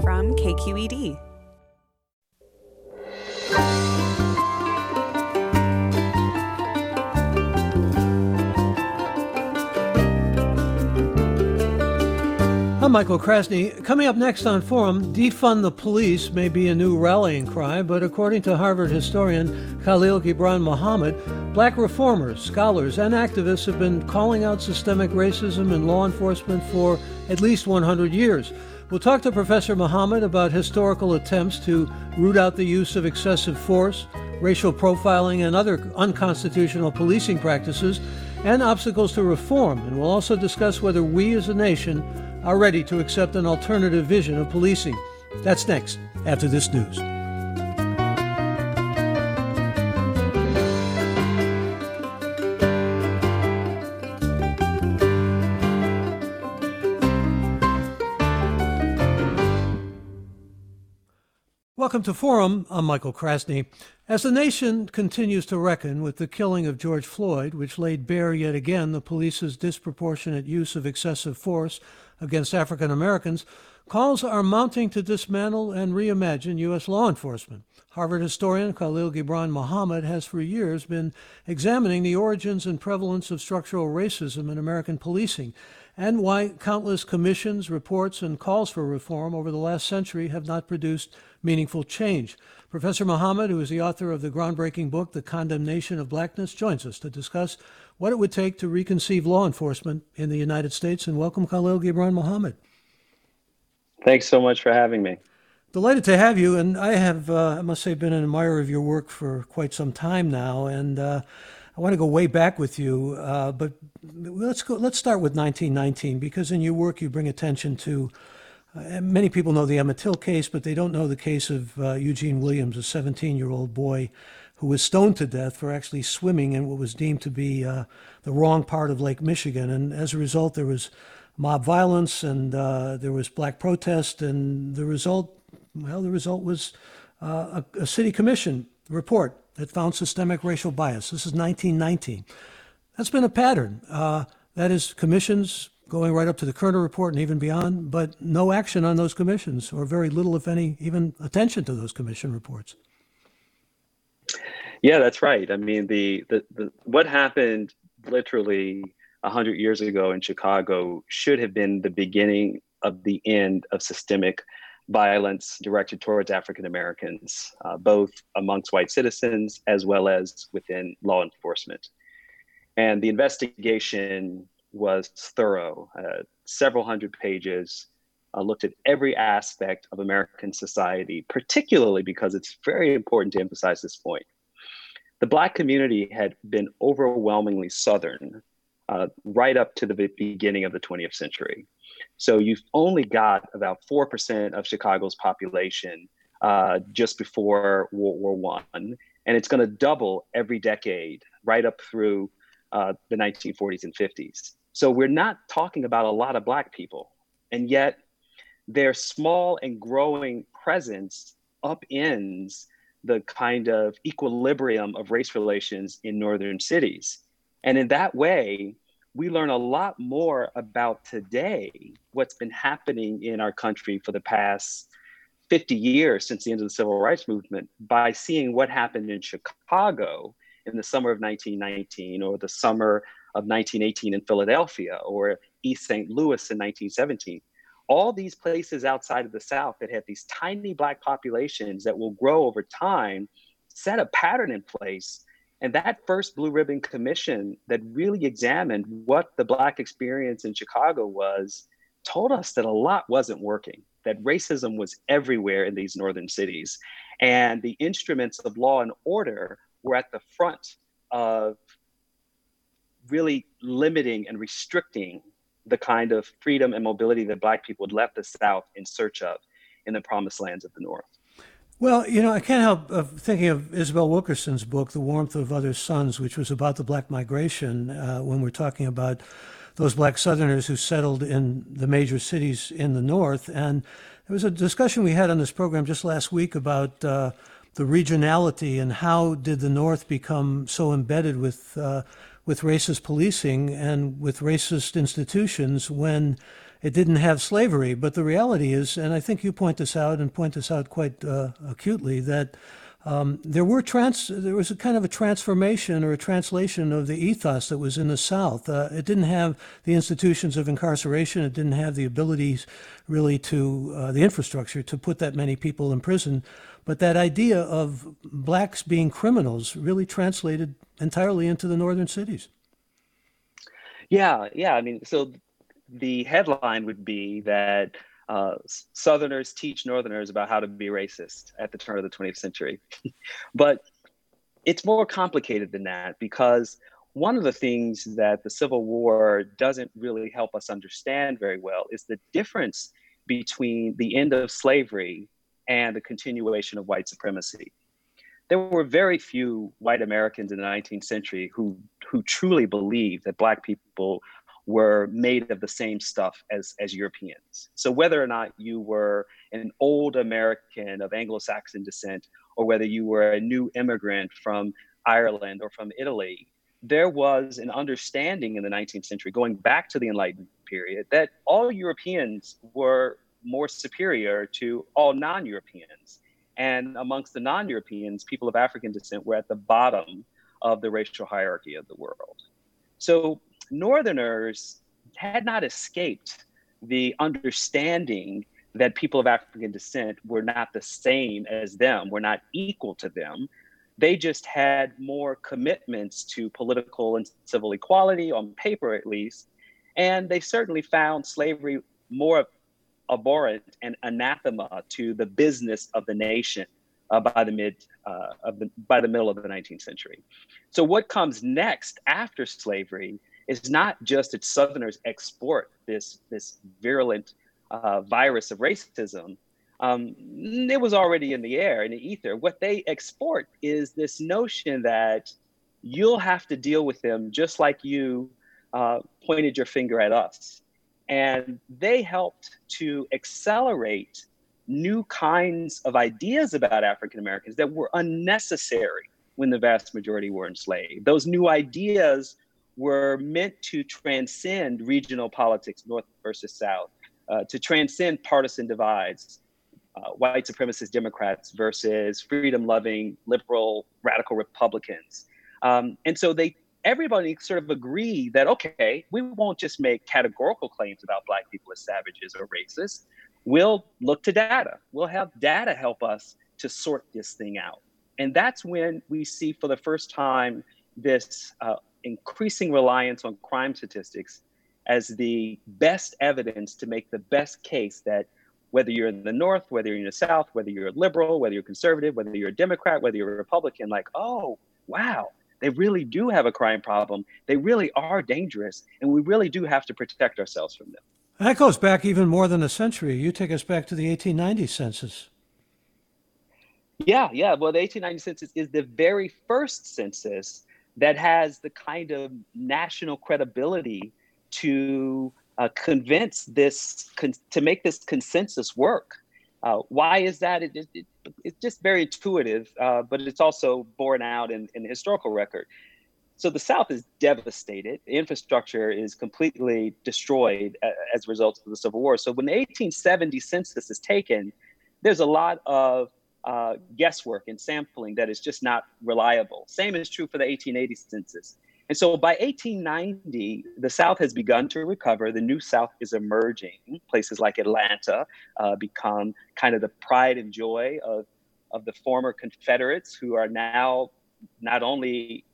from KQED. I'm Michael Krasny. Coming up next on Forum, defund the police may be a new rallying cry, but according to Harvard historian Khalil Gibran Muhammad, black reformers, scholars, and activists have been calling out systemic racism in law enforcement for at least 100 years. We'll talk to Professor Muhammad about historical attempts to root out the use of excessive force, racial profiling, and other unconstitutional policing practices, and obstacles to reform. And we'll also discuss whether we as a nation are ready to accept an alternative vision of policing. That's next, after this news. Welcome to Forum. I'm Michael Krasny. As the nation continues to reckon with the killing of George Floyd, which laid bare yet again the police's disproportionate use of excessive force against African Americans, calls are mounting to dismantle and reimagine U.S. law enforcement. Harvard historian Khalil Gibran Muhammad has for years been examining the origins and prevalence of structural racism in American policing and why countless commissions, reports, and calls for reform over the last century have not produced meaningful change. Professor Muhammad, who is the author of the groundbreaking book, The Condemnation of Blackness, joins us to discuss what it would take to reconceive law enforcement in the United States. And welcome, Khalil Gibran Muhammad. Thanks so much for having me. Delighted to have you. And I have, uh, I must say, been an admirer of your work for quite some time now. And uh, I want to go way back with you. Uh, but let's go. Let's start with 1919 because in your work you bring attention to. Uh, many people know the Emmett Till case, but they don't know the case of uh, Eugene Williams, a 17-year-old boy who was stoned to death for actually swimming in what was deemed to be uh, the wrong part of Lake Michigan. And as a result, there was mob violence and uh, there was black protest. And the result, well, the result was uh, a, a, city commission report that found systemic racial bias. This is 1919. That's been a pattern. Uh, that is, commissions going right up to the Kerner report and even beyond, but no action on those commissions, or very little, if any, even attention to those commission reports. Yeah, that's right. I mean, the, the, the what happened literally 100 years ago in Chicago should have been the beginning of the end of systemic violence directed towards African Americans, uh, both amongst white citizens as well as within law enforcement. And the investigation was thorough, uh, several hundred pages, uh, looked at every aspect of American society, particularly because it's very important to emphasize this point the Black community had been overwhelmingly Southern uh, right up to the beginning of the 20th century. So you've only got about 4% of Chicago's population uh, just before World War One, and it's going to double every decade right up through uh, the 1940s and 50s. So we're not talking about a lot of Black people, and yet their small and growing presence upends the kind of equilibrium of race relations in northern cities. And in that way, we learn a lot more about today, what's been happening in our country for the past 50 years since the end of the civil rights movement by seeing what happened in Chicago in the summer of 1919 or the summer of 1918 in Philadelphia or East St. Louis in 1917 all these places outside of the South that had these tiny Black populations that will grow over time set a pattern in place. And that first Blue Ribbon Commission that really examined what the Black experience in Chicago was told us that a lot wasn't working, that racism was everywhere in these northern cities. And the instruments of law and order were at the front of really limiting and restricting the kind of freedom and mobility that Black people had left the South in search of in the promised lands of the North. Well, you know, I can't help uh, thinking of Isabel Wilkerson's book, The Warmth of Other Suns, which was about the Black migration uh, when we're talking about those Black Southerners who settled in the major cities in the North. And there was a discussion we had on this program just last week about uh, the regionality and how did the North become so embedded with uh, with racist policing and with racist institutions when it didn't have slavery. But the reality is, and I think you point this out and point this out quite uh, acutely, that um, there were trans there was a kind of a transformation or a translation of the ethos that was in the South. Uh, it didn't have the institutions of incarceration. It didn't have the abilities really to uh, the infrastructure to put that many people in prison. But that idea of blacks being criminals really translated entirely into the northern cities. Yeah, yeah. I mean, so the headline would be that uh, Southerners teach Northerners about how to be racist at the turn of the 20th century. but it's more complicated than that because one of the things that the Civil War doesn't really help us understand very well is the difference between the end of slavery and the continuation of white supremacy. There were very few white Americans in the 19th century who, who truly believed that Black people were made of the same stuff as, as Europeans. So whether or not you were an old American of Anglo-Saxon descent, or whether you were a new immigrant from Ireland or from Italy, there was an understanding in the 19th century, going back to the Enlightenment period, that all Europeans were more superior to all non-Europeans. And amongst the non-Europeans, people of African descent were at the bottom of the racial hierarchy of the world. So Northerners had not escaped the understanding that people of African descent were not the same as them, were not equal to them. They just had more commitments to political and civil equality, on paper at least. And they certainly found slavery more abhorrent and anathema to the business of the nation uh, by the mid uh, of the by the middle of the 19th century. So what comes next after slavery is not just that Southerners export this, this virulent uh, virus of racism. Um, it was already in the air, in the ether. What they export is this notion that you'll have to deal with them just like you uh, pointed your finger at us. And they helped to accelerate new kinds of ideas about African Americans that were unnecessary when the vast majority were enslaved. Those new ideas were meant to transcend regional politics, North versus South, uh, to transcend partisan divides, uh, white supremacist Democrats versus freedom loving, liberal, radical Republicans. Um, and so they everybody sort of agreed that okay, we won't just make categorical claims about black people as savages or racist. We'll look to data. We'll have data help us to sort this thing out. And that's when we see for the first time this uh, increasing reliance on crime statistics as the best evidence to make the best case that whether you're in the North, whether you're in the South, whether you're a liberal, whether you're conservative, whether you're a Democrat, whether you're a Republican, like, oh, wow, they really do have a crime problem. They really are dangerous. And we really do have to protect ourselves from them. That goes back even more than a century. You take us back to the 1890 census. Yeah, yeah. Well, the 1890 census is the very first census that has the kind of national credibility to uh, convince this con- to make this consensus work. Uh, why is that? It, it, it's just very intuitive, uh, but it's also borne out in, in the historical record. So the South is devastated. Infrastructure is completely destroyed as a result of the Civil War. So when the 1870 census is taken, there's a lot of uh, guesswork and sampling that is just not reliable. Same is true for the 1880 census. And so by 1890, the South has begun to recover. The New South is emerging. Places like Atlanta uh, become kind of the pride and joy of, of the former Confederates who are now not only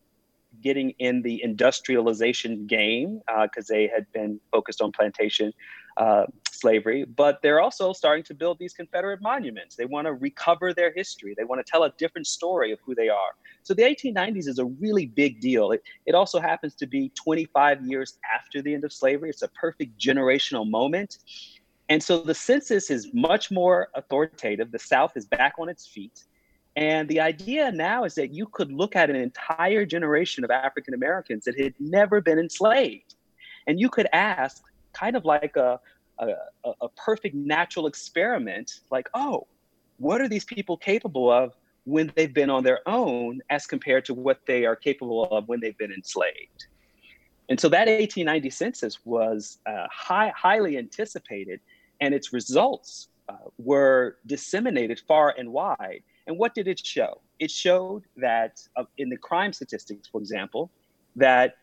getting in the industrialization game because uh, they had been focused on plantation uh, slavery, but they're also starting to build these Confederate monuments. They want to recover their history. They want to tell a different story of who they are. So the 1890s is a really big deal. It, it also happens to be 25 years after the end of slavery. It's a perfect generational moment. And so the census is much more authoritative. The South is back on its feet. And the idea now is that you could look at an entire generation of African Americans that had never been enslaved. And you could ask, kind of like a, a, a perfect natural experiment like, oh, what are these people capable of when they've been on their own as compared to what they are capable of when they've been enslaved? And so that 1890 census was uh, high, highly anticipated, and its results uh, were disseminated far and wide. And what did it show? It showed that uh, in the crime statistics, for example, that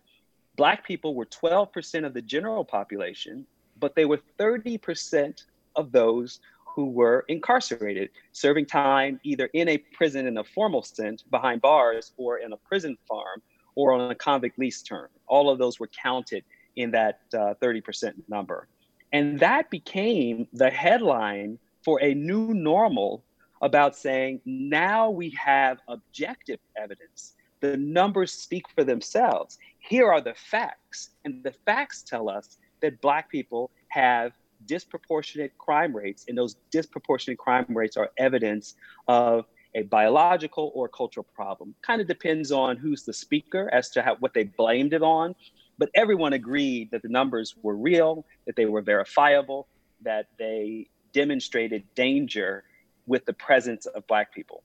Black people were 12% of the general population, but they were 30% of those who were incarcerated, serving time either in a prison in a formal sense behind bars or in a prison farm or on a convict lease term. All of those were counted in that uh, 30% number. And that became the headline for a new normal about saying now we have objective evidence. The numbers speak for themselves. Here are the facts. And the facts tell us that Black people have disproportionate crime rates, and those disproportionate crime rates are evidence of a biological or cultural problem. Kind of depends on who's the speaker as to how, what they blamed it on. But everyone agreed that the numbers were real, that they were verifiable, that they demonstrated danger with the presence of Black people.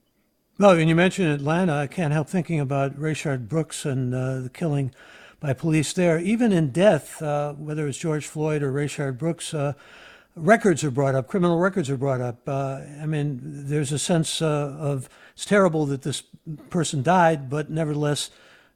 Well, when you mentioned Atlanta, I can't help thinking about Rayshard Brooks and uh, the killing by police there. Even in death, uh, whether it's George Floyd or Rayshard Brooks, uh, records are brought up, criminal records are brought up. Uh, I mean, there's a sense uh, of it's terrible that this person died, but nevertheless,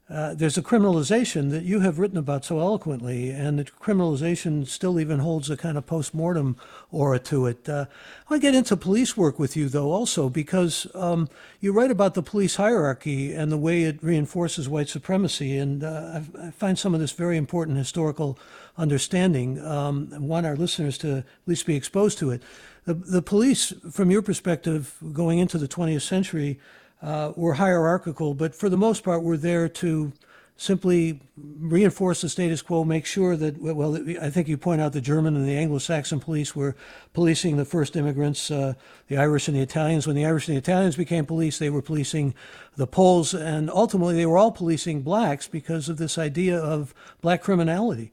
uh, there's a criminalization that you have written about so eloquently, and the criminalization still even holds a kind of post-mortem aura to it. Uh, I get into police work with you, though, also, because um, you write about the police hierarchy and the way it reinforces white supremacy, and uh, I, I, find some of this very important historical understanding. Um, I want our listeners to at least be exposed to it. The, the police, from your perspective, going into the 20th century, uh, were hierarchical, but for the most part, were there to simply reinforce the status quo, make sure that, well, I think you point out the German and the Anglo Saxon police were policing the first immigrants, uh, the Irish and the Italians. When the Irish and the Italians became police, they were policing the Poles, and ultimately they were all policing blacks because of this idea of black criminality.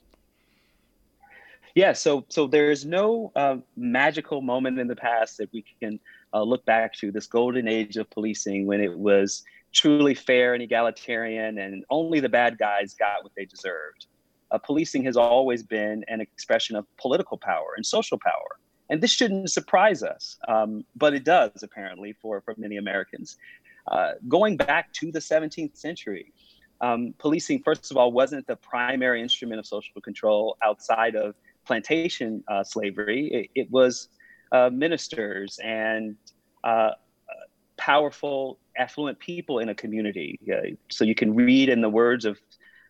Yeah, so so there's no uh, magical moment in the past that we can uh, look back to this golden age of policing when it was truly fair and egalitarian and only the bad guys got what they deserved. Uh, policing has always been an expression of political power and social power. And this shouldn't surprise us, um, but it does apparently for, for many Americans. Uh, going back to the 17th century, um, policing, first of all, wasn't the primary instrument of social control outside of plantation uh, slavery. It, it was uh, ministers and uh, powerful, affluent people in a community. so you can read in the words of,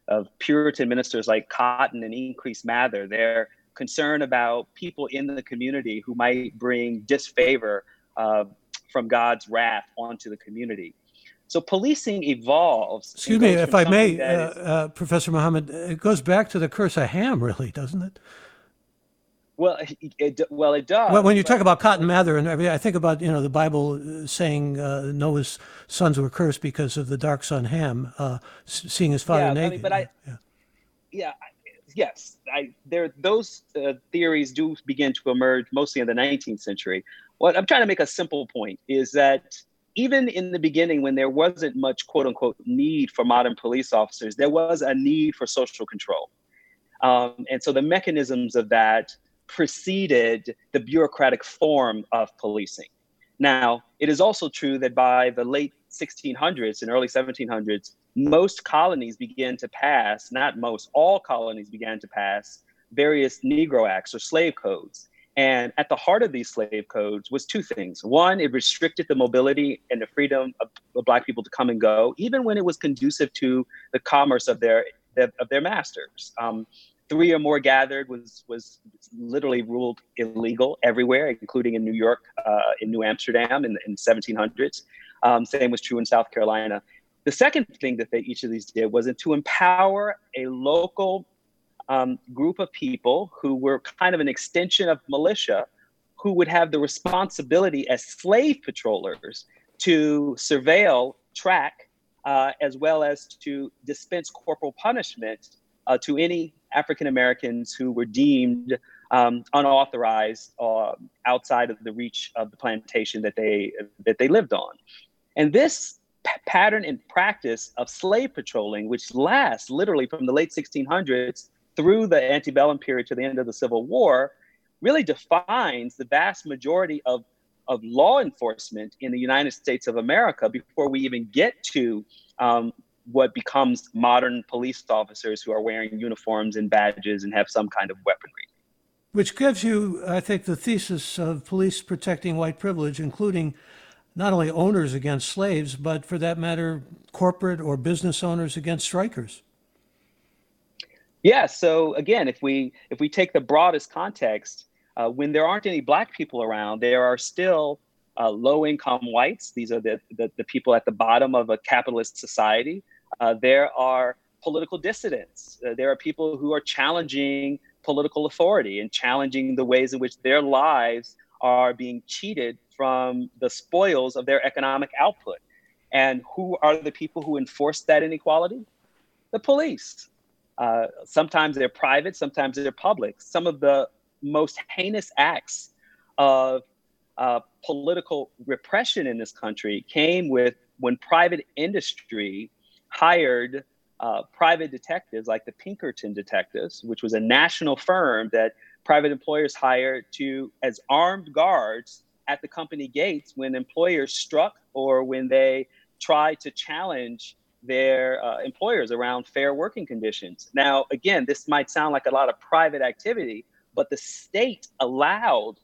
of Puritan ministers like Cotton and Increase Mather, their concern about people in the community who might bring disfavor uh, from God's wrath onto the community. So policing evolves. Excuse me, if I may, uh, uh, Professor Muhammad, it goes back to the curse of Ham, really, doesn't it? Well, it, well, it does. Well, when you talk about Cotton Mather and everything, I think about you know the Bible uh, saying uh, Noah's sons were cursed because of the dark son Ham uh, seeing his father yeah, naked. I mean, but I, yeah, yeah yes, I there those uh, theories do begin to emerge mostly in the 19th century. What I'm trying to make a simple point is that even in the beginning, when there wasn't much quote unquote need for modern police officers, there was a need for social control. Um, and so the mechanisms of that preceded the bureaucratic form of policing. Now, it is also true that by the late 1600s and early 1700s, most colonies began to pass, not most, all colonies began to pass various Negro Acts or slave codes. And at the heart of these slave codes was two things. One, it restricted the mobility and the freedom of, of Black people to come and go, even when it was conducive to the commerce of their, of their masters. Um, three or more gathered was was literally ruled illegal everywhere, including in New York, uh, in New Amsterdam in, in 1700s. Um, same was true in South Carolina. The second thing that they, each of these did was to empower a local um, group of people who were kind of an extension of militia, who would have the responsibility as slave patrollers to surveil, track, uh, as well as to dispense corporal punishment uh, to any African Americans who were deemed um, unauthorized uh, outside of the reach of the plantation that they that they lived on. And this pattern and practice of slave patrolling, which lasts literally from the late 1600s through the antebellum period to the end of the Civil War, really defines the vast majority of, of law enforcement in the United States of America before we even get to um, what becomes modern police officers who are wearing uniforms and badges and have some kind of weaponry. Which gives you, I think, the thesis of police protecting white privilege, including not only owners against slaves, but for that matter, corporate or business owners against strikers. Yeah. So again, if we if we take the broadest context, uh, when there aren't any black people around, there are still uh, low income whites. These are the, the, the people at the bottom of a capitalist society. Uh, there are political dissidents. Uh, there are people who are challenging political authority and challenging the ways in which their lives are being cheated from the spoils of their economic output. And who are the people who enforce that inequality? The police. Uh, sometimes they're private, sometimes they're public. Some of the most heinous acts of uh, political repression in this country came with when private industry hired uh, private detectives like the Pinkerton detectives, which was a national firm that private employers hired to as armed guards at the company gates when employers struck or when they tried to challenge their uh, employers around fair working conditions. Now, again, this might sound like a lot of private activity, but the state allowed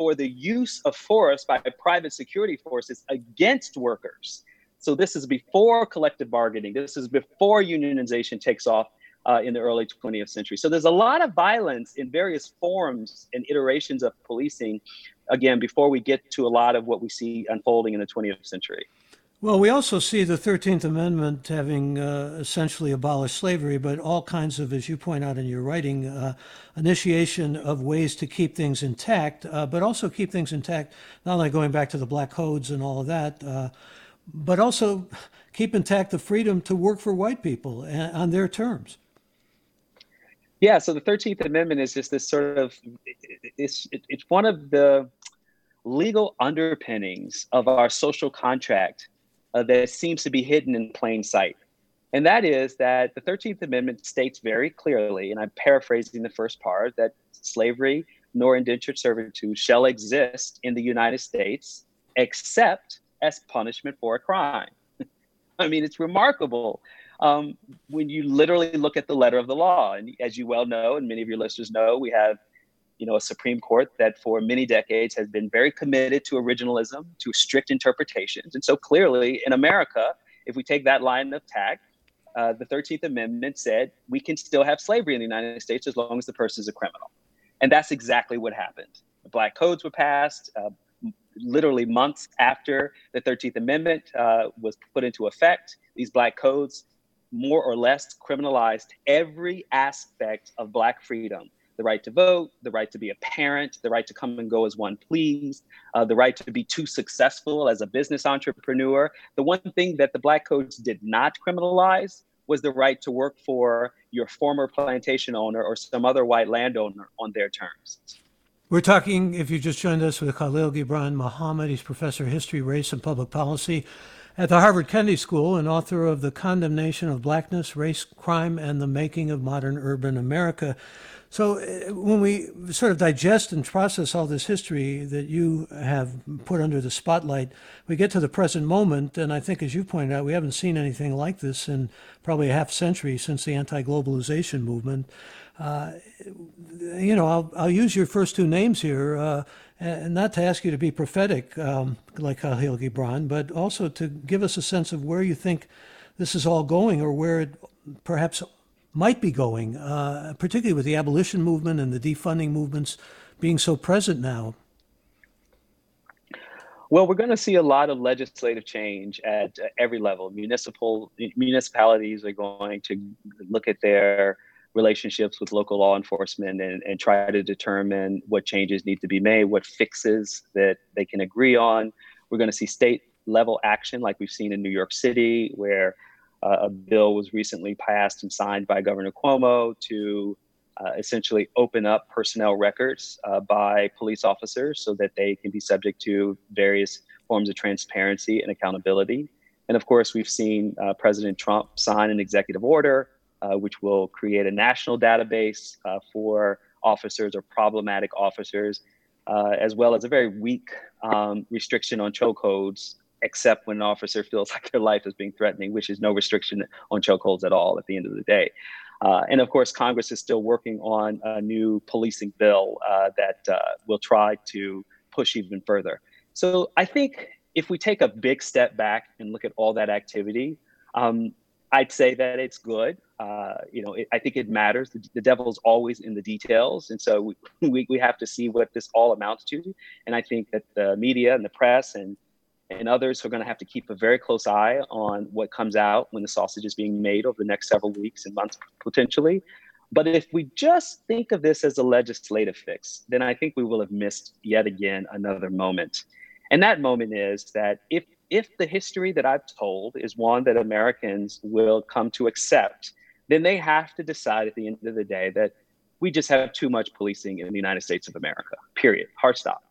for the use of force by private security forces against workers. So this is before collective bargaining. This is before unionization takes off uh, in the early 20th century. So there's a lot of violence in various forms and iterations of policing, again, before we get to a lot of what we see unfolding in the 20th century. Well, we also see the 13th Amendment having uh, essentially abolished slavery, but all kinds of, as you point out in your writing, uh, initiation of ways to keep things intact, uh, but also keep things intact, not only going back to the black codes and all of that, uh, but also keep intact the freedom to work for white people uh, on their terms. Yeah, so the 13th Amendment is just this sort of, it's, it's one of the legal underpinnings of our social contract uh, that seems to be hidden in plain sight. And that is that the 13th Amendment states very clearly, and I'm paraphrasing the first part, that slavery nor indentured servitude shall exist in the United States except as punishment for a crime. I mean, it's remarkable um, when you literally look at the letter of the law. And as you well know, and many of your listeners know, we have you know, a Supreme Court that for many decades has been very committed to originalism, to strict interpretations. And so clearly in America, if we take that line of attack, uh, the 13th Amendment said we can still have slavery in the United States as long as the person is a criminal. And that's exactly what happened. The Black Codes were passed uh, literally months after the 13th Amendment uh, was put into effect. These Black Codes more or less criminalized every aspect of Black freedom the right to vote, the right to be a parent, the right to come and go as one pleased, uh, the right to be too successful as a business entrepreneur. The one thing that the Black Codes did not criminalize was the right to work for your former plantation owner or some other white landowner on their terms. We're talking, if you just joined us, with Khalil Gibran Muhammad. He's professor of history, race, and public policy at the Harvard Kennedy School and author of The Condemnation of Blackness, Race, Crime, and the Making of Modern Urban America. So uh, when we sort of digest and process all this history that you have put under the spotlight, we get to the present moment, and I think, as you pointed out, we haven't seen anything like this in probably a half century since the anti-globalization movement. Uh, you know, I'll, I'll use your first two names here, uh, and not to ask you to be prophetic um, like Khalil Gibran, but also to give us a sense of where you think this is all going, or where it perhaps might be going, uh, particularly with the abolition movement and the defunding movements being so present now? Well, we're going to see a lot of legislative change at uh, every level. Municipal municipalities are going to look at their relationships with local law enforcement and, and try to determine what changes need to be made, what fixes that they can agree on. We're going to see state level action like we've seen in New York City, where uh, a bill was recently passed and signed by Governor Cuomo to uh, essentially open up personnel records uh, by police officers so that they can be subject to various forms of transparency and accountability. And of course, we've seen uh, President Trump sign an executive order uh, which will create a national database uh, for officers or problematic officers, as well as a very weak um, restriction on chokeholds, except when an officer feels like their life is being threatening, which is no restriction on chokeholds at all at the end of the day. Uh, and of course, Congress is still working on a new policing bill uh, that uh, will try to push even further. So I think if we take a big step back and look at all that activity, um, I'd say that it's good. Uh, you know, it, I think it matters. The, the devil's always in the details, and so we, we, we have to see what this all amounts to. And I think that the media and the press and and others are going to have to keep a very close eye on what comes out when the sausage is being made over the next several weeks and months potentially. But if we just think of this as a legislative fix, then I think we will have missed yet again another moment. And that moment is that if if the history that I've told is one that Americans will come to accept, then they have to decide at the end of the day that we just have too much policing in the United States of America, period, hard stop.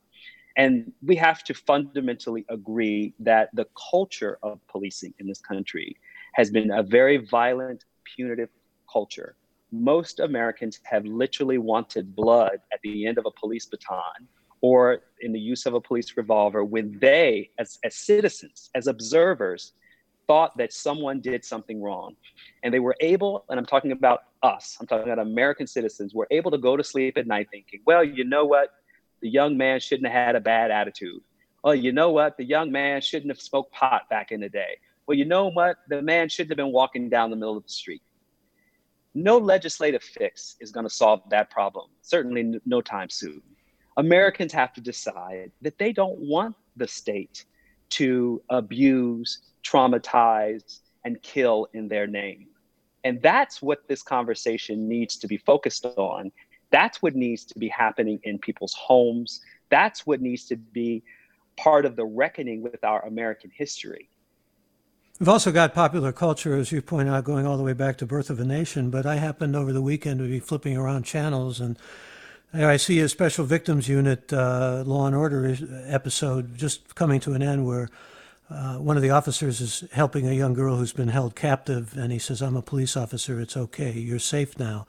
And we have to fundamentally agree that the culture of policing in this country has been a very violent, punitive culture. Most Americans have literally wanted blood at the end of a police baton or in the use of a police revolver when they, as, as citizens, as observers, thought that someone did something wrong. And they were able, and I'm talking about us, I'm talking about American citizens, were able to go to sleep at night thinking, well, you know what? The young man shouldn't have had a bad attitude. Oh, you know what? The young man shouldn't have smoked pot back in the day. Well, you know what? The man shouldn't have been walking down the middle of the street. No legislative fix is going to solve that problem, certainly no time soon. Americans have to decide that they don't want the state to abuse, traumatize, and kill in their name. And that's what this conversation needs to be focused on. That's what needs to be happening in people's homes. That's what needs to be part of the reckoning with our American history. We've also got popular culture, as you point out, going all the way back to Birth of a Nation. But I happened over the weekend to be flipping around channels and I see a special victims unit uh, law and order episode just coming to an end where uh, one of the officers is helping a young girl who's been held captive, and he says, I'm a police officer, it's okay, you're safe now.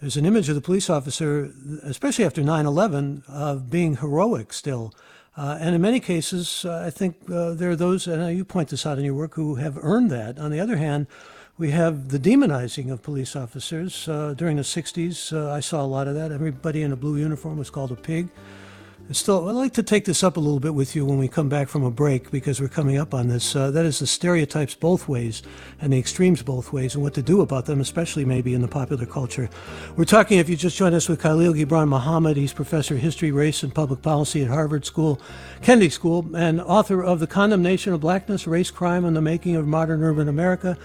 There's an image of the police officer, especially after 9 11, of being heroic still. Uh, and in many cases, uh, I think uh, there are those, and you point this out in your work, who have earned that. On the other hand, we have the demonizing of police officers. Uh, during the 60s, uh, I saw a lot of that. Everybody in a blue uniform was called a pig. Still, I'd like to take this up a little bit with you when we come back from a break because we're coming up on this. Uh, that is the stereotypes both ways and the extremes both ways and what to do about them, especially maybe in the popular culture. We're talking, if you just joined us, with Khalil Gibran Muhammad. He's professor of history, race, and public policy at Harvard School, Kennedy School, and author of The Condemnation of Blackness, Race, Crime, and the Making of Modern Urban America.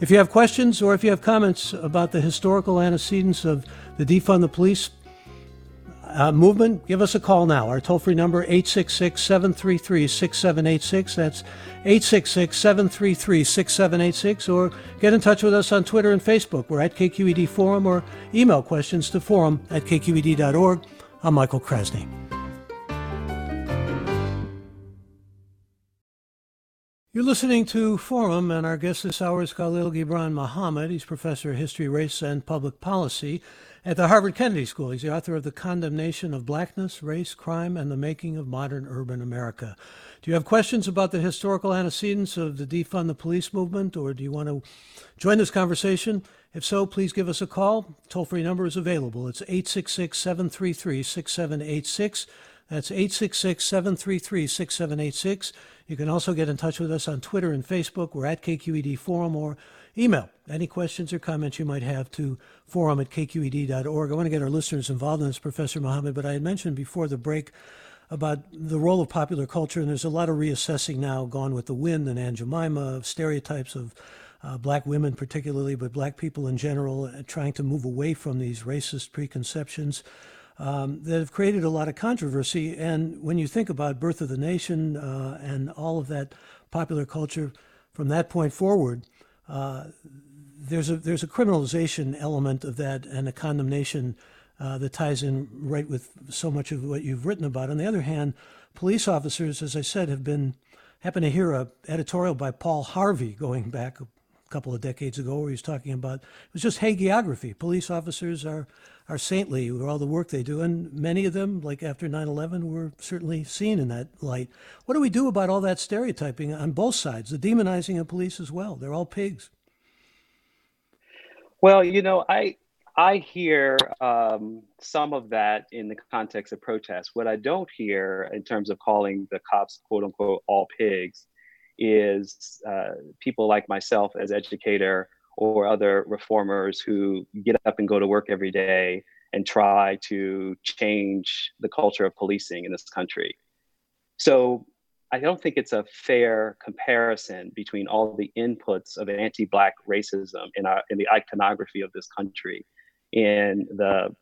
If you have questions or if you have comments about the historical antecedents of the defund the police uh, movement, give us a call now. Our toll free number 866-733-6786. That's 866-733-6786 or get in touch with us on Twitter and Facebook. We're at KQED Forum or email questions to forum at kqed.org. I'm Michael Krasny. You're listening to Forum, and our guest this hour is Khalil Gibran Muhammad. He's professor of history, race, and public policy at the Harvard Kennedy School. He's the author of The Condemnation of Blackness, Race, Crime, and the Making of Modern Urban America. Do you have questions about the historical antecedents of the defund the police movement, or do you want to join this conversation? If so, please give us a call. Toll free number is available. It's 866 733 6786. That's 866 733 6786. You can also get in touch with us on Twitter and Facebook. We're at KQED Forum or email any questions or comments you might have to forum at kqed.org. I want to get our listeners involved in this, Professor Muhammad, but I had mentioned before the break about the role of popular culture, and there's a lot of reassessing now gone with the wind and Aunt Jemima of stereotypes of uh, black women, particularly, but black people in general, uh, trying to move away from these racist preconceptions um, that have created a lot of controversy. And when you think about Birth of the Nation uh, and all of that popular culture from that point forward, uh, there's a there's a criminalization element of that and a condemnation uh, that ties in right with so much of what you've written about. On the other hand, police officers, as I said, have been happened to hear a editorial by Paul Harvey going back couple of decades ago where he was talking about it was just hagiography. Police officers are are saintly with all the work they do, and many of them, like after 9/11, were certainly seen in that light. What do we do about all that stereotyping on both sides, the demonizing of police as well? They're all pigs. Well, you know, I I hear um, some of that in the context of protests. What I don't hear in terms of calling the cops "quote unquote" all pigs is uh, people like myself as educator or other reformers who get up and go to work every day and try to change the culture of policing in this country. So I don't think it's a fair comparison between all the inputs of anti-black racism in, our, in the iconography of this country in the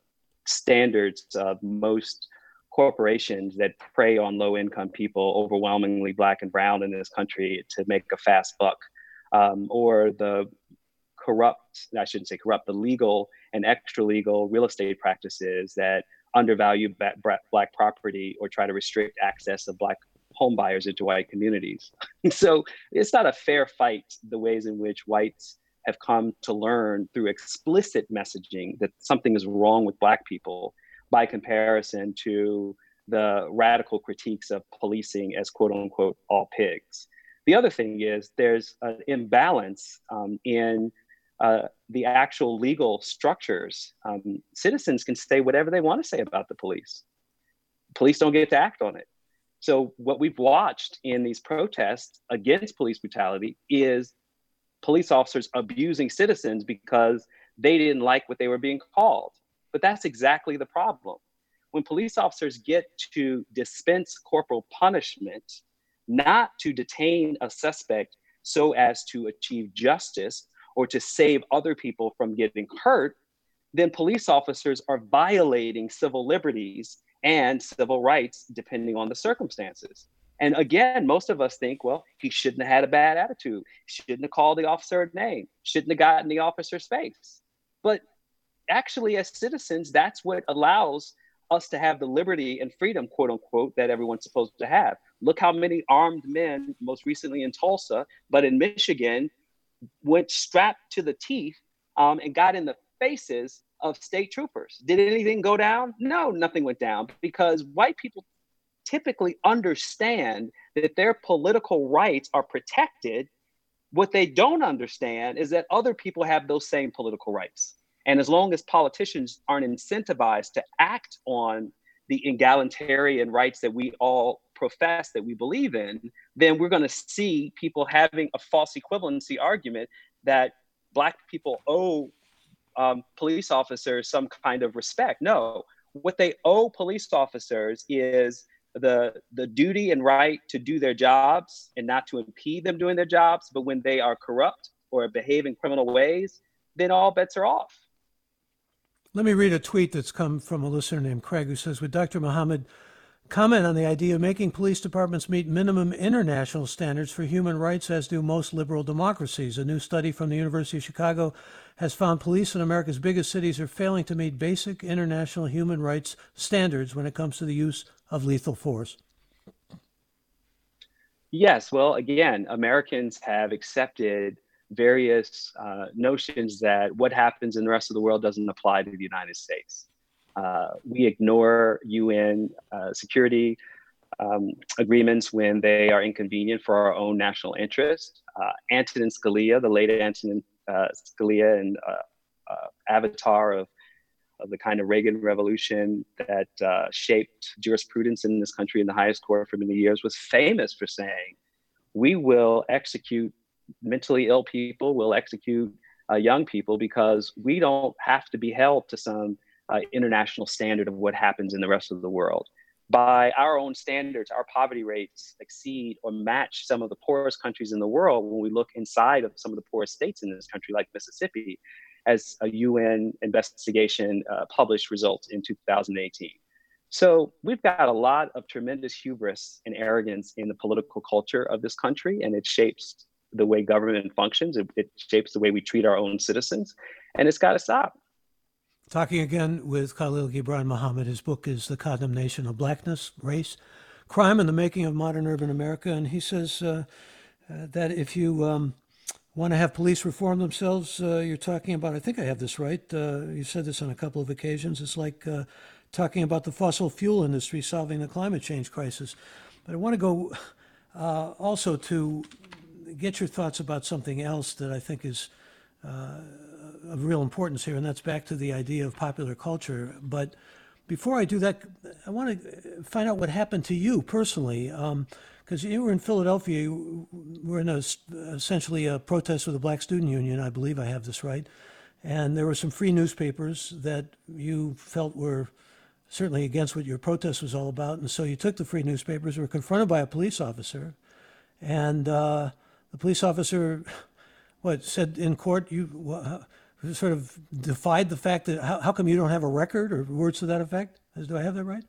standards of most corporations that prey on low income people, overwhelmingly black and brown in this country, to make a fast buck, um, or the corrupt, I shouldn't say corrupt, the legal and extra legal real estate practices that undervalue black property or try to restrict access of black home buyers into white communities. so it's not a fair fight the ways in which whites have come to learn through explicit messaging that something is wrong with black people by comparison to the radical critiques of policing as quote unquote all pigs. The other thing is there's an imbalance um, in uh, the actual legal structures. Um, citizens can say whatever they want to say about the police. Police don't get to act on it. So, what we've watched in these protests against police brutality is police officers abusing citizens because they didn't like what they were being called. But that's exactly the problem. When police officers get to dispense corporal punishment, not to detain a suspect so as to achieve justice or to save other people from getting hurt, then police officers are violating civil liberties and civil rights depending on the circumstances. And again, most of us think, well, he shouldn't have had a bad attitude. Shouldn't have called the officer a name. Shouldn't have gotten the officer's face. But actually, as citizens, that's what allows us to have the liberty and freedom, quote unquote, that everyone's supposed to have. Look how many armed men, most recently in Tulsa, but in Michigan, went strapped to the teeth um, and got in the faces of state troopers. Did anything go down? No, nothing went down because white people typically understand that their political rights are protected. What they don't understand is that other people have those same political rights. And as long as politicians aren't incentivized to act on the egalitarian rights that we all profess that we believe in, then we're going to see people having a false equivalency argument that Black people owe um, police officers some kind of respect. No, what they owe police officers is the the duty and right to do their jobs and not to impede them doing their jobs. But when they are corrupt or behave in criminal ways, then all bets are off. Let me read a tweet that's come from a listener named Craig who says, Would Dr. Muhammad comment on the idea of making police departments meet minimum international standards for human rights, as do most liberal democracies? A new study from the University of Chicago has found police in America's biggest cities are failing to meet basic international human rights standards when it comes to the use of lethal force. Yes, well, again, Americans have accepted various uh, notions that what happens in the rest of the world doesn't apply to the United States. Uh, we ignore UN uh, security um, agreements when they are inconvenient for our own national interest. Uh, Antonin Scalia, the late Antonin uh, Scalia and uh, avatar of, of the kind of Reagan revolution that shaped jurisprudence in this country in the highest court for many years, was famous for saying, we will execute mentally ill people, we'll execute uh, young people because we don't have to be held to some uh, international standard of what happens in the rest of the world. By our own standards, our poverty rates exceed or match some of the poorest countries in the world when we look inside of some of the poorest states in this country, like Mississippi, as a UN investigation uh, published results in 2018. So we've got a lot of tremendous hubris and arrogance in the political culture of this country, and it shapes the way government functions. It, it shapes the way we treat our own citizens, and it's got to stop. Talking again with Khalil Gibran Muhammad. His book is The Condemnation of Blackness, Race, Crime and the Making of Modern Urban America, and he says uh, uh, that if you um, want to have police reform themselves, uh, you're talking about, I think I have this right, uh, you said this on a couple of occasions, it's like uh, talking about the fossil fuel industry solving the climate change crisis. But I want to go uh, also to get your thoughts about something else that I think is of real importance here, and that's back to the idea of popular culture. But before I do that, I want to find out what happened to you personally, because you were in Philadelphia. You were in a, essentially a protest with the Black Student Union. I believe I have this right, and there were some free newspapers that you felt were certainly against what your protest was all about, and so you took the free newspapers. Were confronted by a police officer, and uh, the police officer, what said in court, you. wha- sort of defied the fact that how, how come you don't have a record or words to that effect? Do I have that right?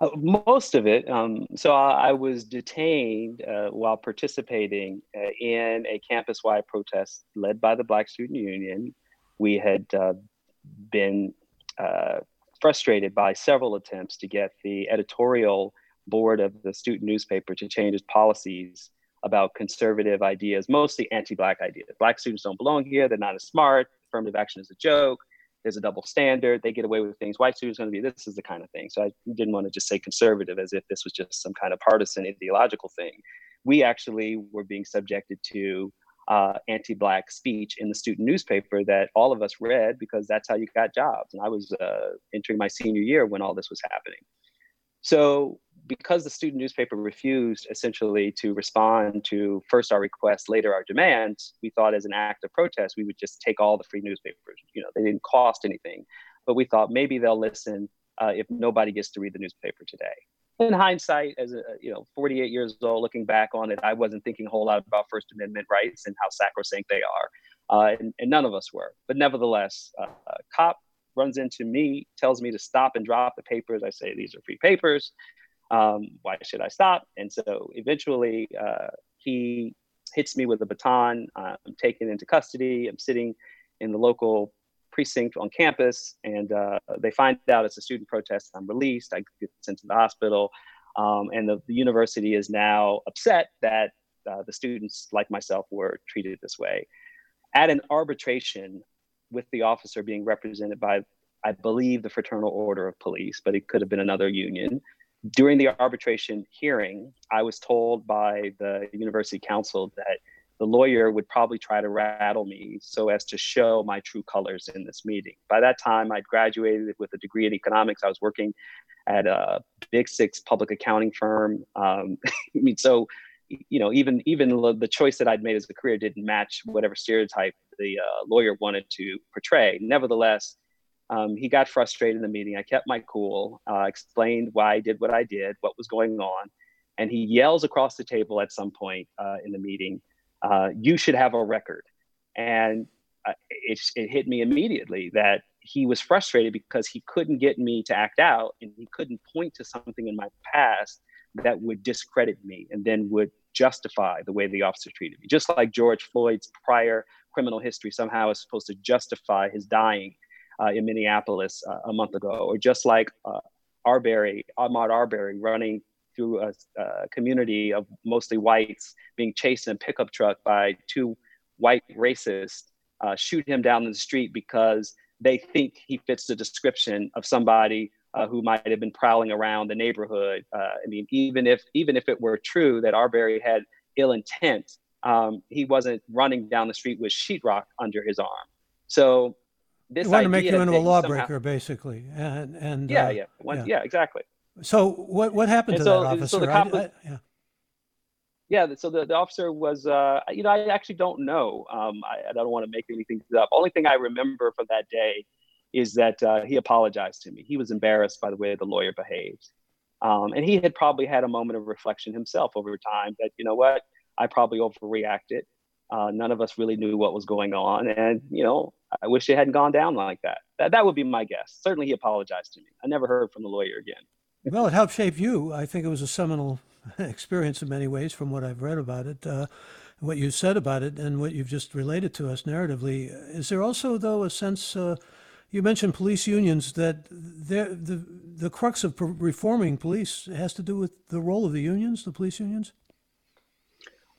Uh, most of it. Um, so I, I was detained uh, while participating uh, in a campus-wide protest led by the Black Student Union. We had uh, been uh, frustrated by several attempts to get the editorial board of the student newspaper to change its policies about conservative ideas, mostly anti-black ideas. Black students don't belong here. They're not as smart. Affirmative action is a joke. There's a double standard. They get away with things. White students are going to be this is the kind of thing. So I didn't want to just say conservative as if this was just some kind of partisan ideological thing. We actually were being subjected to uh, anti-black speech in the student newspaper that all of us read because that's how you got jobs. And I was uh, entering my senior year when all this was happening. So, because the student newspaper refused essentially to respond to first our requests, later our demands, we thought as an act of protest, we would just take all the free newspapers. You know, they didn't cost anything, but we thought maybe they'll listen uh, if nobody gets to read the newspaper today. In hindsight, as a you know, 48 years old, looking back on it, I wasn't thinking a whole lot about First Amendment rights and how sacrosanct they are, uh, and, and, none of us were. But nevertheless, uh, a cop runs into me, tells me to stop and drop the papers. I say, These are free papers. Um, why should I stop? And so eventually uh, he hits me with a baton. I'm taken into custody. I'm sitting in the local precinct on campus, and uh, they find out it's a student protest. I'm released. I get sent to the hospital. Um, and the, the, university is now upset that uh, the students, like myself, were treated this way. At an arbitration with the officer being represented by, I believe, the Fraternal Order of Police, but it could have been another union. During the arbitration hearing, I was told by the university counsel that the lawyer would probably try to rattle me so as to show my true colors in this meeting. By that time, I'd graduated with a degree in economics. I was working at a big six public accounting firm. Um, I mean, so you know, even even the choice that I'd made as a career didn't match whatever stereotype the uh, lawyer wanted to portray. Nevertheless, um, he got frustrated in the meeting. I kept my cool, uh, explained why I did what I did, what was going on, and he yells across the table at some point uh, in the meeting, uh, "You should have a record." And uh, it, it hit me immediately that he was frustrated because he couldn't get me to act out, and he couldn't point to something in my past that would discredit me and then would justify the way the officer treated me. Just like George Floyd's prior criminal history somehow is supposed to justify his dying uh, in Minneapolis uh, a month ago, or just like uh, Arbery, Ahmaud Arbery running through a, a, community of mostly whites being chased in a pickup truck by two white racists, uh, shoot him down the street because they think he fits the description of somebody uh, who might have been prowling around the neighborhood. Uh, I mean, even if even if it were true that Arbery had ill intent, um, he wasn't running down the street with sheetrock under his arm. So this you want to make you into a lawbreaker, somehow, basically, and and yeah, uh, yeah, One, yeah, yeah, exactly. So what what happened and to so, that officer? So the cop, I, I, yeah. Yeah, so the, the officer was, uh, you know, I actually don't know. Um, I, I don't want to make anything up. Only thing I remember from that day is that uh, he apologized to me. He was embarrassed by the way the lawyer behaved. Um, and he had probably had a moment of reflection himself over time that, you know what, I probably overreacted. Uh, none of us really knew what was going on. And, you know, I wish it hadn't gone down like that. that. That would be my guess. Certainly he apologized to me. I never heard from the lawyer again. Well, it helped shape you. I think it was a seminal experience in many ways from what I've read about it, uh, what you said about it, and what you've just related to us narratively. Is there also, though, a sense uh, you mentioned police unions. That the the crux of reforming police has to do with the role of the unions, the police unions.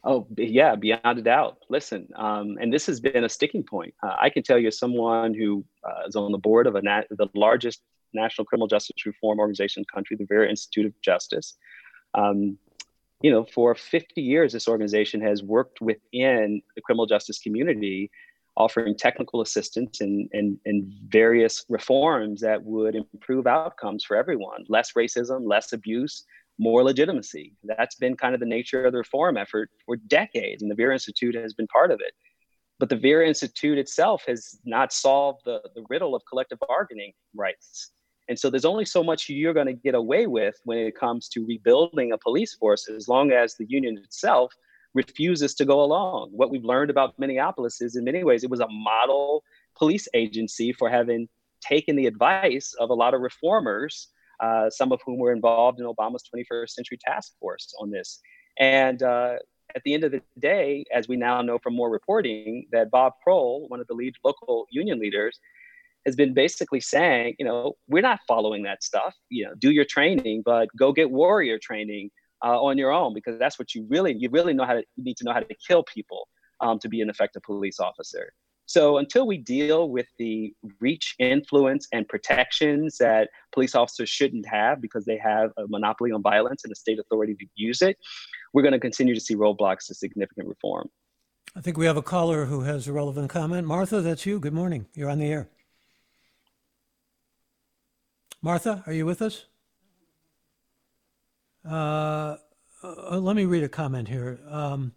Oh yeah, beyond a doubt. Listen, um, and this has been a sticking point. Uh, I can tell you, as someone who uh, is on the board of a nat- the largest national criminal justice reform organization in the country, the Vera Institute of Justice. Um, you know, for 50 years, this organization has worked within the criminal justice community, offering technical assistance and, and, and various reforms that would improve outcomes for everyone less racism, less abuse, more legitimacy. That's been kind of the nature of the reform effort for decades, and the Vera Institute has been part of it. But the Vera Institute itself has not solved the, the riddle of collective bargaining rights. And so there's only so much you're going to get away with when it comes to rebuilding a police force as long as the union itself refuses to go along. What we've learned about Minneapolis is, in many ways, it was a model police agency for having taken the advice of a lot of reformers, uh, some of whom were involved in Obama's 21st Century Task Force on this. And uh, at the end of the day, as we now know from more reporting, that Bob Kroll, one of the lead local union leaders, has been basically saying, you know, we're not following that stuff. You know, do your training, but go get warrior training uh, on your own because that's what you really you really know how to you need to know how to kill people um, to be an effective police officer. So until we deal with the reach, influence, and protections that police officers shouldn't have because they have a monopoly on violence and a state authority to use it, we're going to continue to see roadblocks to significant reform. I think we have a caller who has a relevant comment. Martha, that's you. Good morning. You're on the air. Martha, are you with us? Uh, uh, let me read a comment here. Um,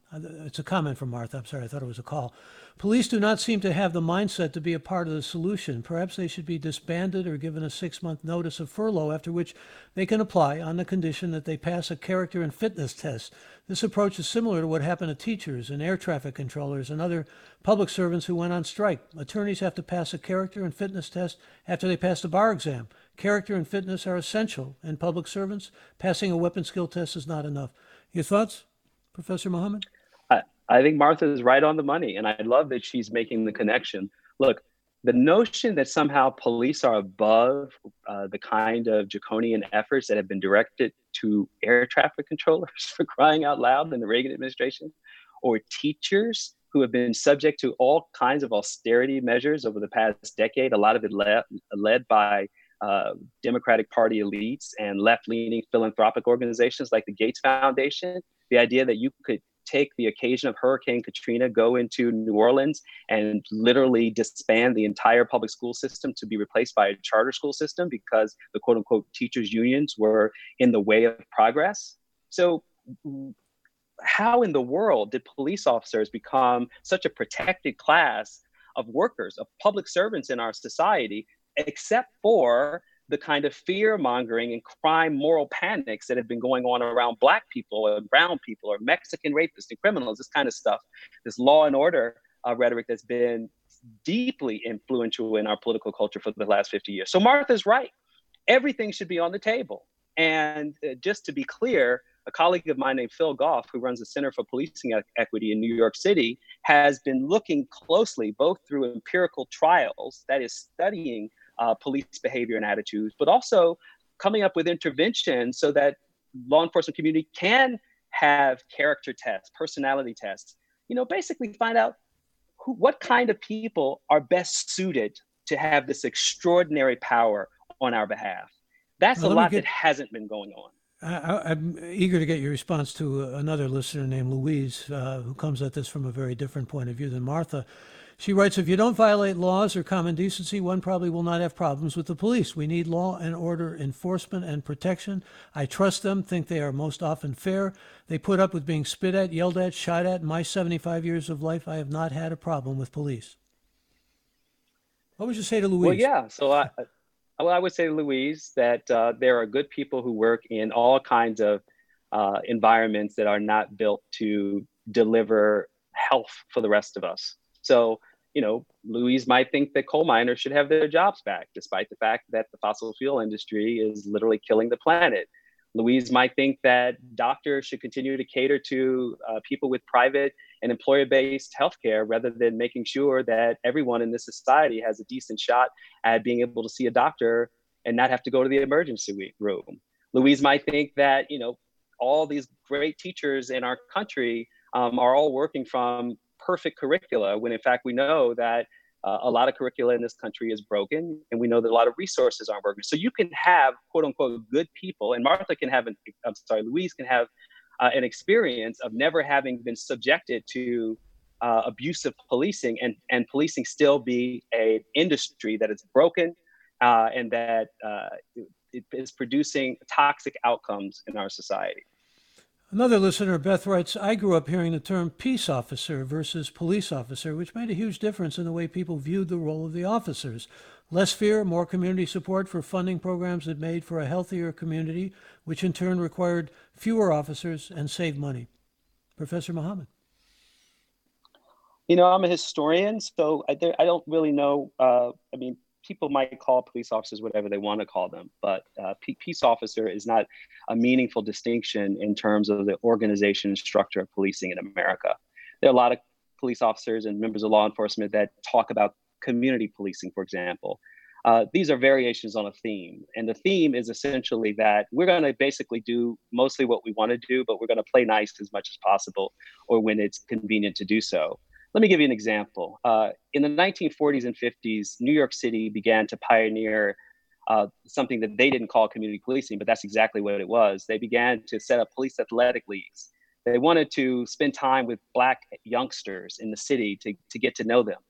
it's a comment from Martha. I'm sorry, I thought it was a call. Police do not seem to have the mindset to be a part of the solution. Perhaps they should be disbanded or given a six month notice of furlough, after which they can apply on the condition that they pass a character and fitness test. This approach is similar to what happened to teachers and air traffic controllers and other public servants who went on strike. Attorneys have to pass a character and fitness test after they pass the bar exam. Character and fitness are essential in public servants. Passing a weapon skill test is not enough. Your thoughts, Professor Muhammad? I, think Martha is right on the money, and I love that she's making the connection. Look, the notion that somehow police are above uh, the kind of draconian efforts that have been directed to air traffic controllers for crying out loud in the Reagan administration, or teachers who have been subject to all kinds of austerity measures over the past decade, a lot of it le- led by uh, Democratic Party elites and left leaning philanthropic organizations like the Gates Foundation. The idea that you could take the occasion of Hurricane Katrina, go into New Orleans, and literally disband the entire public school system to be replaced by a charter school system because the quote unquote teachers' unions were in the way of progress. So, how in the world did police officers become such a protected class of workers, of public servants in our society except for the kind of fear mongering and crime moral panics that have been going on around black people or brown people or Mexican rapists and criminals, this kind of stuff, this law and order uh, rhetoric that's been deeply influential in our political culture for the last 50 years. So Martha's right. Everything should be on the table. And uh, just to be clear, a colleague of mine named Phil Goff, who runs the Center for Policing Equity in New York City, has been looking closely both through empirical trials, that is, studying uh, police behavior and attitudes, but also coming up with interventions so that law enforcement community can have character tests, personality tests. You know, basically find out who, what kind of people are best suited to have this extraordinary power on our behalf. That's well, a lot get, that hasn't been going on. I, am eager to get your response to another listener named Louise, uh, who comes at this from a very different point of view than Martha. She writes If you don't violate laws or common decency, one probably will not have problems with the police. We need law and order enforcement and protection. I trust them, think they are most often fair. They put up with being spit at, yelled at, shot at. In my 75 years of life, I have not had a problem with police. What would you say to Louise? Well, yeah. So I, well, I would say to Louise that uh, there are good people who work in all kinds of uh, environments that are not built to deliver health for the rest of us. So, you know, Louise might think that coal miners should have their jobs back, despite the fact that the fossil fuel industry is literally killing the planet. Louise might think that doctors should continue to cater to uh, people with private and employer based healthcare rather than making sure that everyone in this society has a decent shot at being able to see a doctor and not have to go to the emergency room. Louise might think that, you know, all these great teachers in our country um, are all working from perfect curricula when in fact we know that uh, a lot of curricula in this country is broken, and we know that a lot of resources aren't working. So you can have quote unquote good people, and Martha can have an, I'm sorry, Louise can have uh, an experience of never having been subjected to uh, abusive policing, and and policing still be a industry that is broken, uh, and that uh, it is producing toxic outcomes in our society. Another listener, Beth, writes I grew up hearing the term peace officer versus police officer, which made a huge difference in the way people viewed the role of the officers. Less fear, more community support for funding programs that made for a healthier community, which in turn required fewer officers and saved money. Professor Muhammad. You know, I'm a historian, so I, I don't really know. Uh, I mean, people might call police officers whatever they want to call them, but uh, peace officer is not a meaningful distinction in terms of the organization and structure of policing in America. There are a lot of police officers and members of law enforcement that talk about community policing, for example. Uh, these are variations on a theme. And the theme is essentially that we're going to basically do mostly what we want to do, but we're going to play nice as much as possible or when it's convenient to do so. Let me give you an example. Uh, in the 1940s and 50s, New York City began to pioneer uh, something that they didn't call community policing, but that's exactly what it was. They began to set up police athletic leagues. They wanted to spend time with Black youngsters in the city to, to get to know them.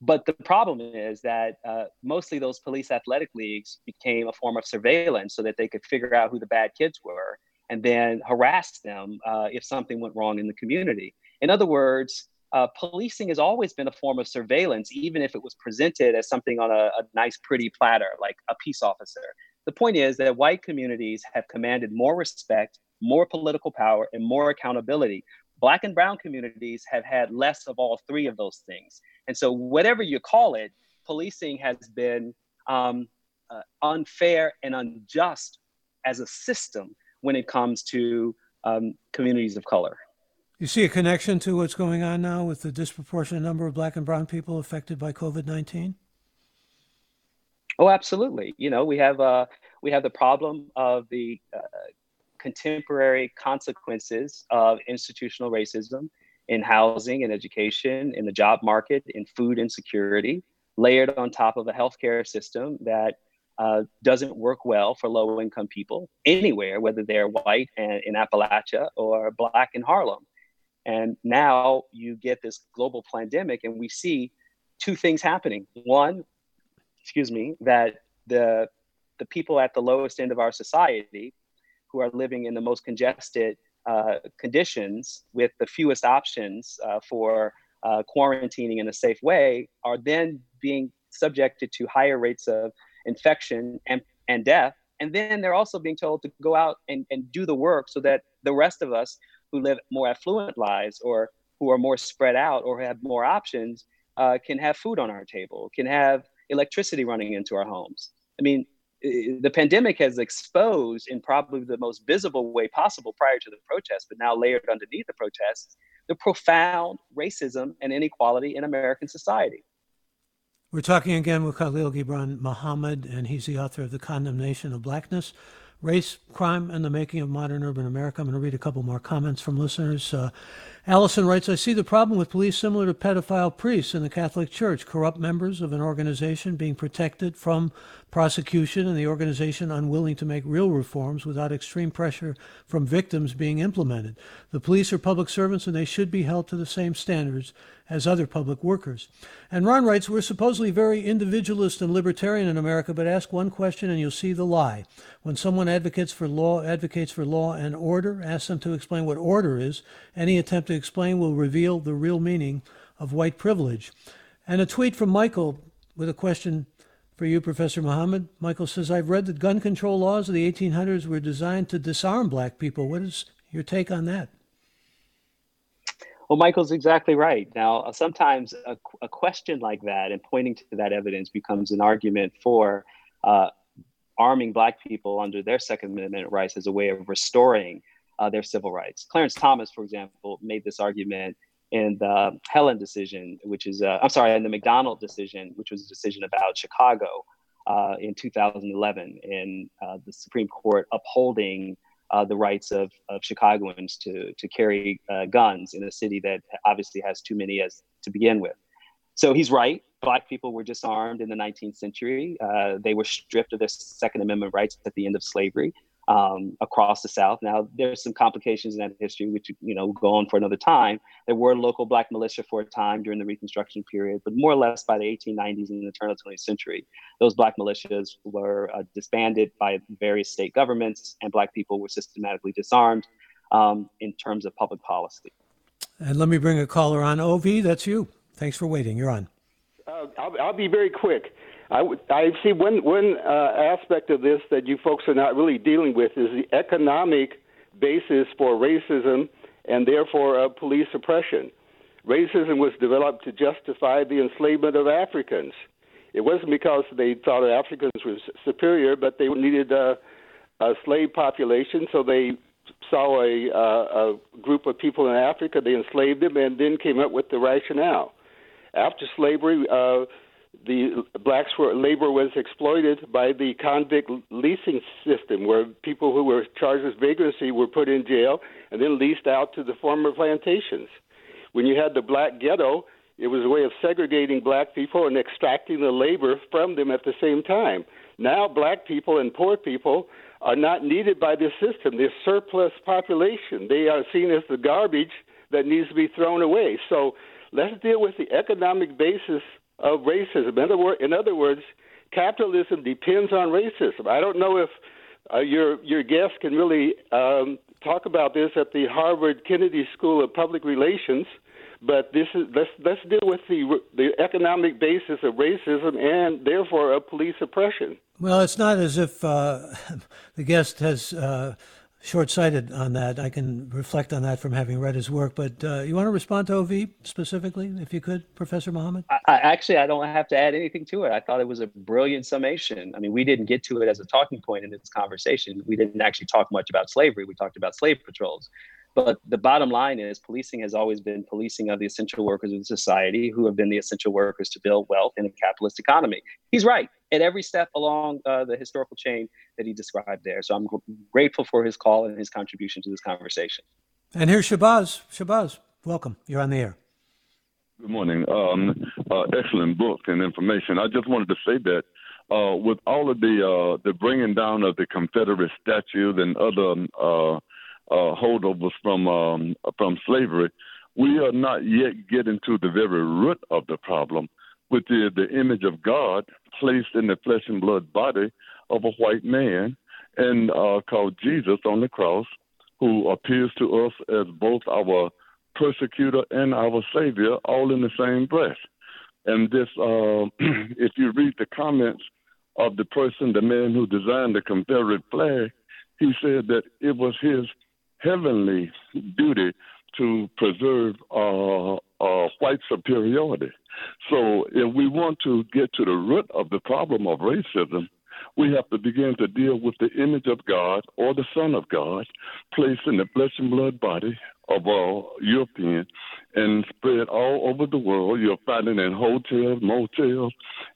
But the problem is that uh, mostly those police athletic leagues became a form of surveillance so that they could figure out who the bad kids were and then harass them uh, if something went wrong in the community. In other words, uh, policing has always been a form of surveillance, even if it was presented as something on a, a nice, pretty platter, like a peace officer. The point is that white communities have commanded more respect, more political power, and more accountability. Black and brown communities have had less of all three of those things. And so, whatever you call it, policing has been um, uh, unfair and unjust as a system when it comes to um, communities of color. You see a connection to what's going on now with the disproportionate number of black and brown people affected by COVID 19? Oh, absolutely. You know, we have uh, we have the problem of the uh, contemporary consequences of institutional racism in housing and education, in the job market, in food insecurity, layered on top of a healthcare system that uh, doesn't work well for low income people anywhere, whether they're white and in Appalachia or black in Harlem. And now you get this global pandemic, and we see two things happening. One, excuse me, that the the people at the lowest end of our society, who are living in the most congested uh, conditions with the fewest options uh, for uh, quarantining in a safe way, are then being subjected to higher rates of infection and, and death. And then they're also being told to go out and, and do the work so that the rest of us who live more affluent lives or who are more spread out or have more options uh, can have food on our table, can have electricity running into our homes. I mean, the pandemic has exposed in probably the most visible way possible prior to the protests, but now layered underneath the protests, the profound racism and inequality in American society. We're talking again with Khalil Gibran Muhammad, and he's the author of The Condemnation of Blackness Race, Crime, and the Making of Modern Urban America. I'm going to read a couple more comments from listeners. Uh, Allison writes I see the problem with police similar to pedophile priests in the Catholic Church, corrupt members of an organization being protected from prosecution, and the organization unwilling to make real reforms without extreme pressure from victims being implemented. The police are public servants and they should be held to the same standards as other public workers. And Ron writes, We're supposedly very individualist and libertarian in America, but ask one question and you'll see the lie. When someone advocates for law, advocates for law and order, ask them to explain what order is. Any attempt to explain will reveal the real meaning of white privilege. And a tweet from Michael with a question for you, Professor Muhammad. Michael says, I've read that gun control laws of the 1800s were designed to disarm black people. What is your take on that? Well, Michael's exactly right. Now, uh, sometimes a, a, question like that and pointing to that evidence becomes an argument for uh, arming black people under their Second Amendment rights as a way of restoring uh, their civil rights. Clarence Thomas, for example, made this argument in the Heller decision, which is, uh, I'm sorry, in the McDonald decision, which was a decision about Chicago uh, in 2011, and uh, the Supreme Court upholding uh, the rights of, of Chicagoans to, to carry uh, guns in a city that obviously has too many as to begin with. So he's right. Black people were disarmed in the 19th century. Uh, they were stripped of their Second Amendment rights at the end of slavery um, across the South. Now, there's some complications in that history, which you know go on for another time. There were local black militia for a time during the Reconstruction period, but more or less by the 1890s and the turn of the 20th century, those black militias were uh, disbanded by various state governments, and black people were systematically disarmed um, in terms of public policy. And let me bring a caller on. Ov, that's you. Thanks for waiting. You're on. Uh, I'll, I'll be very quick. I, I see one one uh, aspect of this that you folks are not really dealing with is the economic basis for racism and therefore uh, police oppression. Racism was developed to justify the enslavement of Africans. It wasn't because they thought Africans were superior, but they needed a, a slave population, so they saw a, a group of people in Africa, they enslaved them, and then came up with the rationale. After slavery, uh, the blacks were labor was exploited by the convict leasing system, where people who were charged with vagrancy were put in jail and then leased out to the former plantations. When you had the black ghetto, it was a way of segregating black people and extracting the labor from them at the same time. Now, black people and poor people are not needed by this system. They're surplus population. They are seen as the garbage that needs to be thrown away. So let's deal with the economic basis of racism. In other, word, in other words, capitalism depends on racism. I don't know if uh, your your guest can really um, talk about this at the Harvard Kennedy School of Public Relations, but this is let's let's deal with the the economic basis of racism and therefore of police oppression. Well, it's not as if uh, the guest has. Uh, short-sighted on that. I can reflect on that from having read his work. But uh, you want to respond to OV specifically, if you could, Professor Muhammad? I, I, actually, I don't have to add anything to it. I thought it was a brilliant summation. I mean, we didn't get to it as a talking point in this conversation. We didn't actually talk much about slavery. We talked about slave patrols. But the bottom line is policing has always been policing of the essential workers of society who have been the essential workers to build wealth in a capitalist economy. He's right at every step along uh, the historical chain that he described there. So I'm grateful for his call and his contribution to this conversation. And here's Shabazz. Shabazz, welcome. You're on the air. Good morning. Um, uh, excellent book and information. I just wanted to say that uh, with all of the uh, the bringing down of the Confederate statues and other uh, holdovers from um, from slavery, we are not yet getting to the very root of the problem, which is the image of God placed in the flesh and blood body of a white man and uh, called Jesus on the cross, who appears to us as both our persecutor and our savior, all in the same breath. And this, uh, if you read the comments of the person, the man who designed the Confederate flag, he said that it was his heavenly duty to preserve uh, uh, white superiority. So, if we want to get to the root of the problem of racism, we have to begin to deal with the image of God or the Son of God placed in the flesh and blood body of a European and spread all over the world. You'll find it in hotels, motels,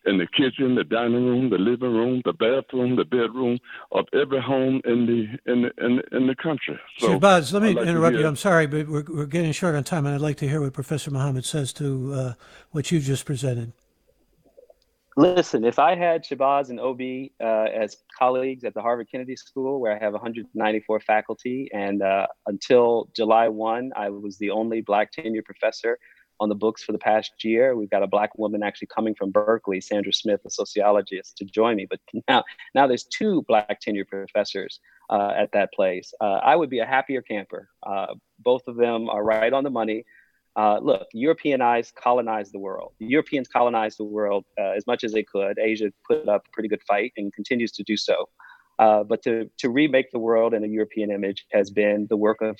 in the kitchen, the dining room, the living room, the bathroom, the bedroom of every home in the in the in the, in the country. So, Shabazz, let me like interrupt you. I'm sorry, but we're we're getting short on time, and I'd like to hear what Professor Muhammad says to uh, what you just presented. Listen, if I had Shabazz and OV uh, as colleagues at the Harvard Kennedy School, where I have 194 faculty, and uh, until July 1, I was the only Black tenure professor on the books for the past year. We've got a Black woman actually coming from Berkeley, Sandra Smith, a sociologist, to join me. But now, now there's two Black tenure professors uh, at that place. Uh, I would be a happier camper. Uh, both of them are right on the money. Uh, look, Europeanized colonized the world. The Europeans colonized the world uh, as much as they could. Asia put up a pretty good fight and continues to do so. Uh, but to, to remake the world in a European image has been the work of,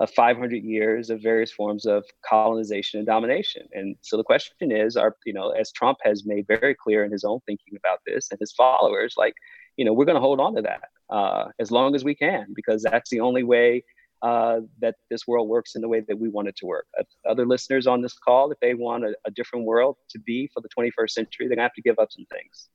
of 500 years of various forms of colonization and domination. And so the question is, are you know, as Trump has made very clear in his own thinking about this and his followers, like, you know, we're going to hold on to that uh, as long as we can because that's the only way uh, that this world works in the way that we want it to work. Other listeners on this call, if they want a, a, different world to be for the 21st century, they're going to have to give up some things.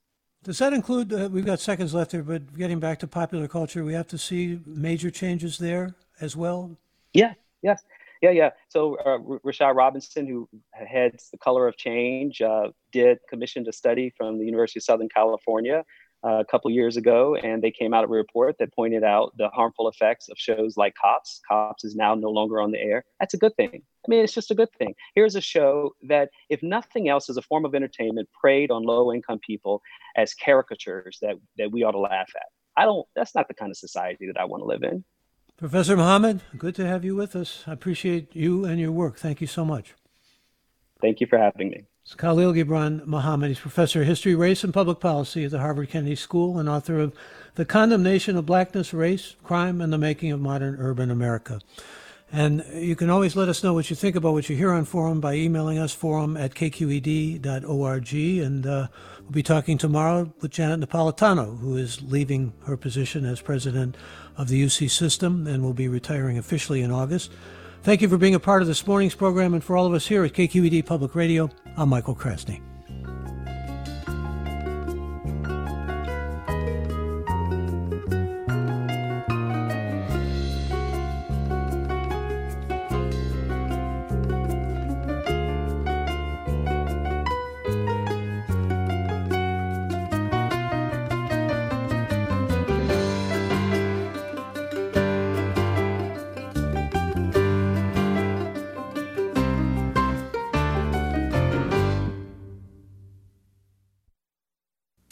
Does that include, uh, we've got seconds left here, but getting back to popular culture, we have to see major changes there as well? Yeah, yes. Yeah, yeah. So uh, Rashad Robinson, who heads the Color of Change, uh, did commissioned a study from the University of Southern California a couple years ago, and they came out with a report that pointed out the harmful effects of shows like Cops. Cops is now no longer on the air. That's a good thing. I mean, it's just a good thing. Here's a show that, if nothing else, is a form of entertainment preyed on low-income people as caricatures that that we ought to laugh at. I don't. That's not the kind of society that I want to live in. Professor Muhammad, good to have you with us. I appreciate you and your work. Thank you so much. Thank you for having me. It's Khalil Gibran Muhammad. He's professor of history, race, and public policy at the Harvard Kennedy School and author of The Condemnation of Blackness, Race, Crime, and the Making of Modern Urban America. And you can always let us know what you think about what you hear on Forum by emailing us, forum at kqed.org. And uh, we'll be talking tomorrow with Janet Napolitano, who is leaving her position as president of the UC system and will be retiring officially in August. Thank you for being a part of this morning's program, and for all of us here at KQED Public Radio, I'm Michael Krasny.